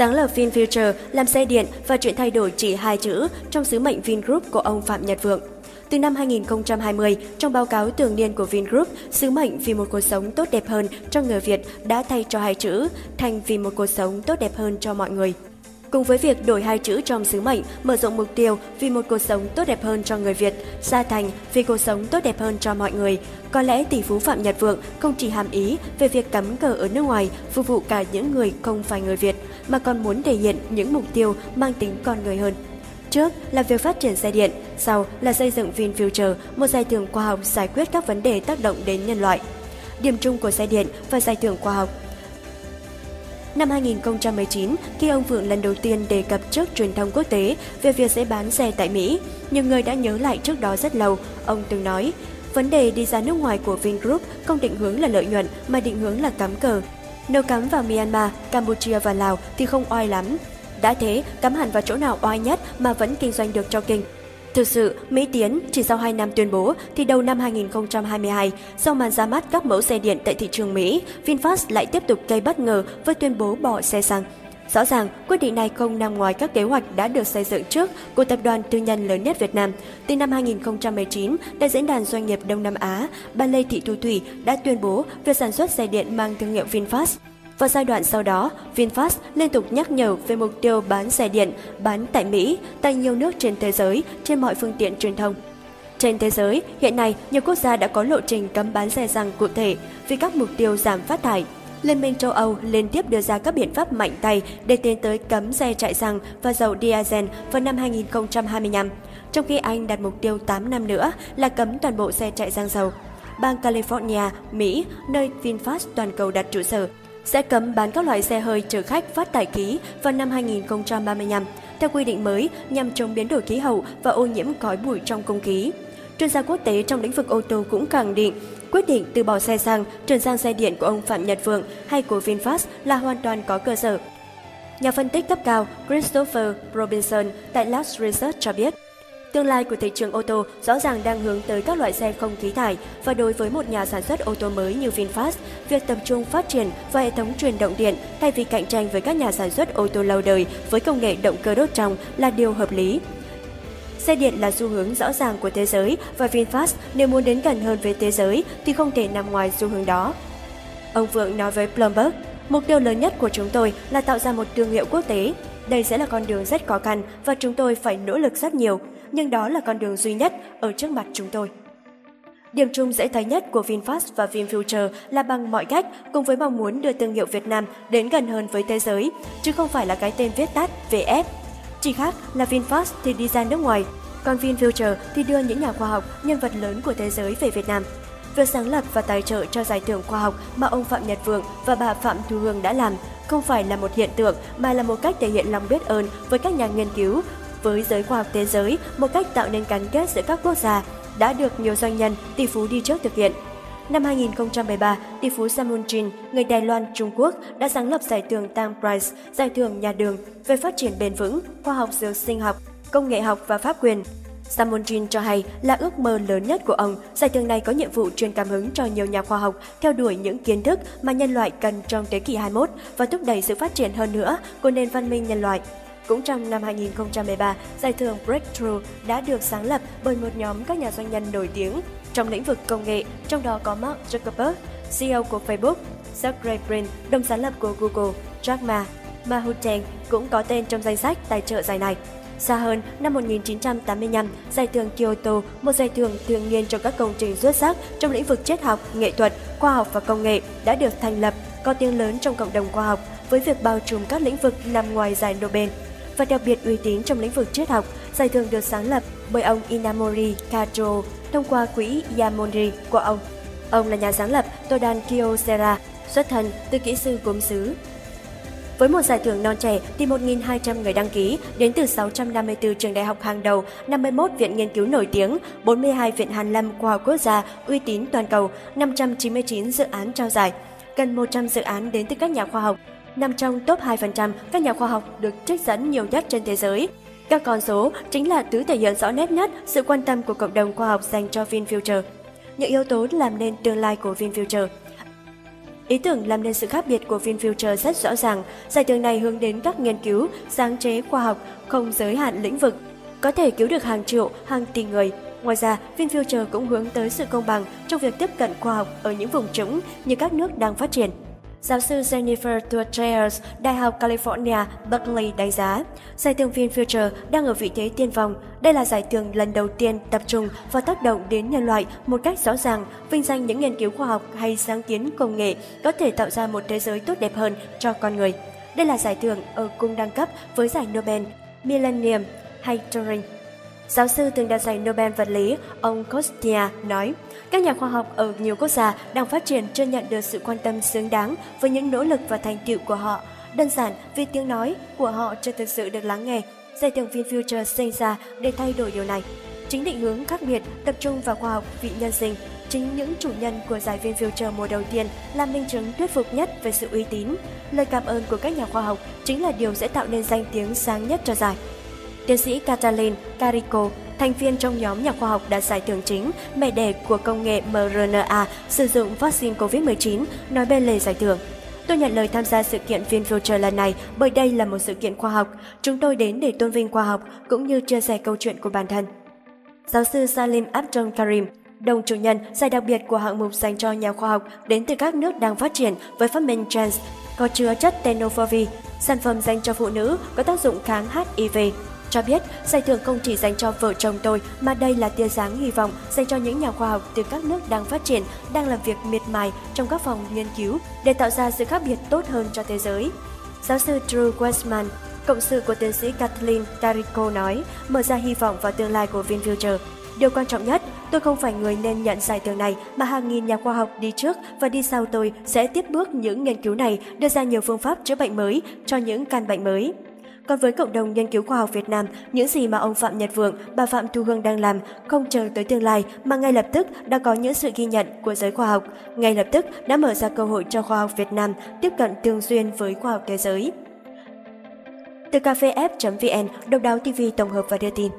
Sáng lập VinFuture làm xe điện và chuyện thay đổi chỉ hai chữ trong sứ mệnh Vingroup của ông Phạm Nhật Vượng. Từ năm 2020, trong báo cáo thường niên của Vingroup, sứ mệnh vì một cuộc sống tốt đẹp hơn cho người Việt đã thay cho hai chữ thành vì một cuộc sống tốt đẹp hơn cho mọi người. Cùng với việc đổi hai chữ trong sứ mệnh, mở rộng mục tiêu vì một cuộc sống tốt đẹp hơn cho người Việt, gia thành vì cuộc sống tốt đẹp hơn cho mọi người, có lẽ tỷ phú Phạm Nhật Vượng không chỉ hàm ý về việc cắm cờ ở nước ngoài phục vụ cả những người không phải người Việt, mà còn muốn thể hiện những mục tiêu mang tính con người hơn. Trước là việc phát triển xe điện, sau là xây dựng VinFuture, một giải thưởng khoa học giải quyết các vấn đề tác động đến nhân loại. Điểm chung của xe điện và giải thưởng khoa học Năm 2019, khi ông Vượng lần đầu tiên đề cập trước truyền thông quốc tế về việc sẽ bán xe tại Mỹ, nhiều người đã nhớ lại trước đó rất lâu. Ông từng nói, vấn đề đi ra nước ngoài của Vingroup không định hướng là lợi nhuận mà định hướng là cắm cờ. Nếu cắm vào Myanmar, Campuchia và Lào thì không oai lắm. Đã thế, cắm hẳn vào chỗ nào oai nhất mà vẫn kinh doanh được cho kinh. Thực sự, Mỹ Tiến chỉ sau 2 năm tuyên bố thì đầu năm 2022, sau màn ra mắt các mẫu xe điện tại thị trường Mỹ, VinFast lại tiếp tục gây bất ngờ với tuyên bố bỏ xe xăng. Rõ ràng, quyết định này không nằm ngoài các kế hoạch đã được xây dựng trước của tập đoàn tư nhân lớn nhất Việt Nam. Từ năm 2019, tại Diễn đàn Doanh nghiệp Đông Nam Á, bà Lê Thị Thu Thủy đã tuyên bố việc sản xuất xe điện mang thương hiệu VinFast vào giai đoạn sau đó, VinFast liên tục nhắc nhở về mục tiêu bán xe điện, bán tại Mỹ, tại nhiều nước trên thế giới, trên mọi phương tiện truyền thông. Trên thế giới, hiện nay, nhiều quốc gia đã có lộ trình cấm bán xe xăng cụ thể vì các mục tiêu giảm phát thải. Liên minh châu Âu liên tiếp đưa ra các biện pháp mạnh tay để tiến tới cấm xe chạy xăng và dầu diesel vào năm 2025, trong khi Anh đặt mục tiêu 8 năm nữa là cấm toàn bộ xe chạy xăng dầu. Bang California, Mỹ, nơi VinFast toàn cầu đặt trụ sở, sẽ cấm bán các loại xe hơi chở khách phát thải khí vào năm 2035, theo quy định mới nhằm chống biến đổi khí hậu và ô nhiễm khói bụi trong không khí. Chuyên gia quốc tế trong lĩnh vực ô tô cũng khẳng định quyết định từ bỏ xe xăng chuyển sang xe điện của ông Phạm Nhật Vượng hay của VinFast là hoàn toàn có cơ sở. Nhà phân tích cấp cao Christopher Robinson tại Last Research cho biết, Tương lai của thị trường ô tô rõ ràng đang hướng tới các loại xe không khí thải và đối với một nhà sản xuất ô tô mới như VinFast, việc tập trung phát triển và hệ thống truyền động điện thay vì cạnh tranh với các nhà sản xuất ô tô lâu đời với công nghệ động cơ đốt trong là điều hợp lý. Xe điện là xu hướng rõ ràng của thế giới và VinFast nếu muốn đến gần hơn với thế giới thì không thể nằm ngoài xu hướng đó. Ông Vượng nói với Bloomberg, mục tiêu lớn nhất của chúng tôi là tạo ra một thương hiệu quốc tế. Đây sẽ là con đường rất khó khăn và chúng tôi phải nỗ lực rất nhiều nhưng đó là con đường duy nhất ở trước mặt chúng tôi. Điểm chung dễ thấy nhất của VinFast và VinFuture là bằng mọi cách cùng với mong muốn đưa thương hiệu Việt Nam đến gần hơn với thế giới, chứ không phải là cái tên viết tắt VF. Chỉ khác là VinFast thì đi ra nước ngoài, còn VinFuture thì đưa những nhà khoa học, nhân vật lớn của thế giới về Việt Nam. Việc sáng lập và tài trợ cho giải thưởng khoa học mà ông Phạm Nhật Vượng và bà Phạm Thu Hương đã làm không phải là một hiện tượng mà là một cách thể hiện lòng biết ơn với các nhà nghiên cứu với giới khoa học thế giới một cách tạo nên gắn kết giữa các quốc gia đã được nhiều doanh nhân, tỷ phú đi trước thực hiện. Năm 2013, tỷ phú Samun Jin, người Đài Loan, Trung Quốc, đã sáng lập giải thưởng Tang Prize, giải thưởng nhà đường về phát triển bền vững, khoa học dược sinh học, công nghệ học và pháp quyền. Samun Jin cho hay là ước mơ lớn nhất của ông, giải thưởng này có nhiệm vụ truyền cảm hứng cho nhiều nhà khoa học theo đuổi những kiến thức mà nhân loại cần trong thế kỷ 21 và thúc đẩy sự phát triển hơn nữa của nền văn minh nhân loại. Cũng trong năm 2013, giải thưởng Breakthrough đã được sáng lập bởi một nhóm các nhà doanh nhân nổi tiếng trong lĩnh vực công nghệ, trong đó có Mark Zuckerberg, CEO của Facebook, Sergey Brin, đồng sáng lập của Google, Jack Ma. Ma Huteng cũng có tên trong danh sách tài trợ giải này. Xa hơn, năm 1985, giải thưởng Kyoto, một giải thưởng thường niên cho các công trình xuất sắc trong lĩnh vực triết học, nghệ thuật, khoa học và công nghệ đã được thành lập, có tiếng lớn trong cộng đồng khoa học với việc bao trùm các lĩnh vực nằm ngoài giải Nobel và đặc biệt uy tín trong lĩnh vực triết học. Giải thưởng được sáng lập bởi ông Inamori Kato thông qua quỹ Yamori của ông. Ông là nhà sáng lập Todan Kyocera, xuất thân từ kỹ sư gốm sứ. Với một giải thưởng non trẻ thì 1.200 người đăng ký đến từ 654 trường đại học hàng đầu, 51 viện nghiên cứu nổi tiếng, 42 viện hàn lâm khoa học quốc gia uy tín toàn cầu, 599 dự án trao giải, gần 100 dự án đến từ các nhà khoa học, nằm trong top 2% các nhà khoa học được trích dẫn nhiều nhất trên thế giới. Các con số chính là thứ thể hiện rõ nét nhất sự quan tâm của cộng đồng khoa học dành cho VinFuture. Những yếu tố làm nên tương lai của VinFuture. Ý tưởng làm nên sự khác biệt của VinFuture rất rõ ràng. Giải thưởng này hướng đến các nghiên cứu, sáng chế khoa học, không giới hạn lĩnh vực, có thể cứu được hàng triệu, hàng tỷ người. Ngoài ra, VinFuture cũng hướng tới sự công bằng trong việc tiếp cận khoa học ở những vùng trũng như các nước đang phát triển. Giáo sư Jennifer Tuatreas, Đại học California, Berkeley đánh giá, giải thưởng VinFuture đang ở vị thế tiên phong. Đây là giải thưởng lần đầu tiên tập trung vào tác động đến nhân loại một cách rõ ràng, vinh danh những nghiên cứu khoa học hay sáng kiến công nghệ có thể tạo ra một thế giới tốt đẹp hơn cho con người. Đây là giải thưởng ở cung đẳng cấp với giải Nobel, Millennium hay Turing. Giáo sư từng đạt giải Nobel vật lý, ông Kostia nói, các nhà khoa học ở nhiều quốc gia đang phát triển chưa nhận được sự quan tâm xứng đáng với những nỗ lực và thành tựu của họ. Đơn giản vì tiếng nói của họ chưa thực sự được lắng nghe. Giải thưởng VinFuture sinh ra để thay đổi điều này. Chính định hướng khác biệt, tập trung vào khoa học vị nhân sinh, chính những chủ nhân của giải VinFuture mùa đầu tiên là minh chứng thuyết phục nhất về sự uy tín. Lời cảm ơn của các nhà khoa học chính là điều sẽ tạo nên danh tiếng sáng nhất cho giải. Tiến sĩ Catalin Carico, thành viên trong nhóm nhà khoa học đạt giải thưởng chính mẹ đẻ của công nghệ mRNA sử dụng vaccine COVID-19, nói bên lề giải thưởng. Tôi nhận lời tham gia sự kiện VinFuture lần này bởi đây là một sự kiện khoa học. Chúng tôi đến để tôn vinh khoa học cũng như chia sẻ câu chuyện của bản thân. Giáo sư Salim Abdul Karim, đồng chủ nhân giải đặc biệt của hạng mục dành cho nhà khoa học đến từ các nước đang phát triển với phát minh trans có chứa chất tenofovir, sản phẩm dành cho phụ nữ có tác dụng kháng HIV cho biết giải thưởng không chỉ dành cho vợ chồng tôi mà đây là tia sáng hy vọng dành cho những nhà khoa học từ các nước đang phát triển, đang làm việc miệt mài trong các phòng nghiên cứu để tạo ra sự khác biệt tốt hơn cho thế giới. Giáo sư Drew Westman, cộng sự của tiến sĩ Kathleen Tarico nói, mở ra hy vọng vào tương lai của VinFuture. Điều quan trọng nhất, tôi không phải người nên nhận giải thưởng này mà hàng nghìn nhà khoa học đi trước và đi sau tôi sẽ tiếp bước những nghiên cứu này đưa ra nhiều phương pháp chữa bệnh mới cho những căn bệnh mới. Còn với cộng đồng nghiên cứu khoa học Việt Nam, những gì mà ông Phạm Nhật Vượng, bà Phạm Thu Hương đang làm không chờ tới tương lai mà ngay lập tức đã có những sự ghi nhận của giới khoa học, ngay lập tức đã mở ra cơ hội cho khoa học Việt Nam tiếp cận tương duyên với khoa học thế giới. Từ cafef.vn, Độc đáo TV tổng hợp và đưa tin.